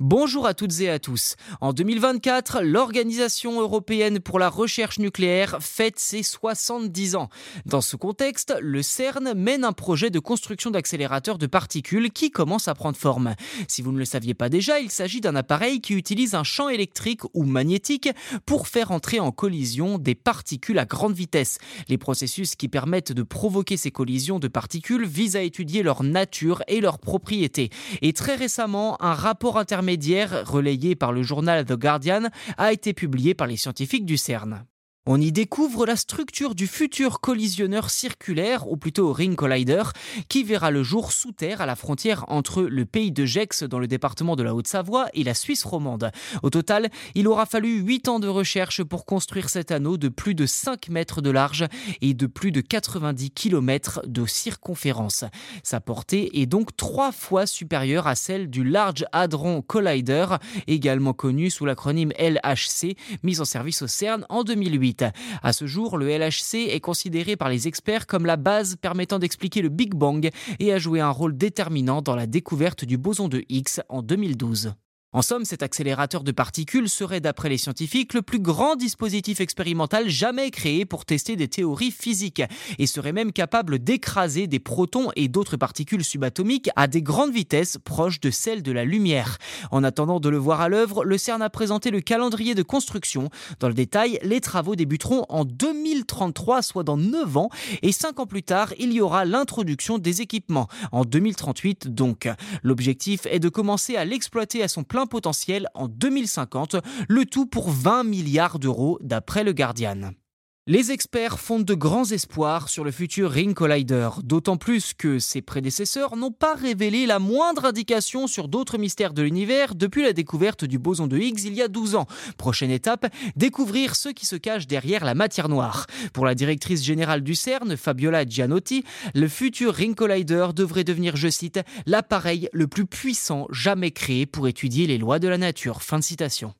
Bonjour à toutes et à tous. En 2024, l'Organisation européenne pour la recherche nucléaire fête ses 70 ans. Dans ce contexte, le CERN mène un projet de construction d'accélérateurs de particules qui commence à prendre forme. Si vous ne le saviez pas déjà, il s'agit d'un appareil qui utilise un champ électrique ou magnétique pour faire entrer en collision des particules à grande vitesse. Les processus qui permettent de provoquer ces collisions de particules visent à étudier leur nature et leurs propriétés. Et très récemment, un rapport intermédiaire relayé par le journal The Guardian, a été publié par les scientifiques du CERN. On y découvre la structure du futur collisionneur circulaire, ou plutôt Ring Collider, qui verra le jour sous terre à la frontière entre le pays de Gex dans le département de la Haute-Savoie et la Suisse romande. Au total, il aura fallu 8 ans de recherche pour construire cet anneau de plus de 5 mètres de large et de plus de 90 km de circonférence. Sa portée est donc trois fois supérieure à celle du Large Hadron Collider, également connu sous l'acronyme LHC, mis en service au CERN en 2008. À ce jour, le LHC est considéré par les experts comme la base permettant d'expliquer le Big Bang et a joué un rôle déterminant dans la découverte du boson de Higgs en 2012. En somme, cet accélérateur de particules serait, d'après les scientifiques, le plus grand dispositif expérimental jamais créé pour tester des théories physiques, et serait même capable d'écraser des protons et d'autres particules subatomiques à des grandes vitesses proches de celles de la lumière. En attendant de le voir à l'œuvre, le CERN a présenté le calendrier de construction. Dans le détail, les travaux débuteront en 2033, soit dans 9 ans, et 5 ans plus tard, il y aura l'introduction des équipements, en 2038 donc. L'objectif est de commencer à l'exploiter à son plein potentiel en 2050, le tout pour 20 milliards d'euros d'après le Guardian. Les experts fondent de grands espoirs sur le futur Ring Collider, d'autant plus que ses prédécesseurs n'ont pas révélé la moindre indication sur d'autres mystères de l'univers depuis la découverte du boson de Higgs il y a 12 ans. Prochaine étape, découvrir ce qui se cache derrière la matière noire. Pour la directrice générale du CERN, Fabiola Gianotti, le futur Ring Collider devrait devenir, je cite, l'appareil le plus puissant jamais créé pour étudier les lois de la nature. Fin de citation.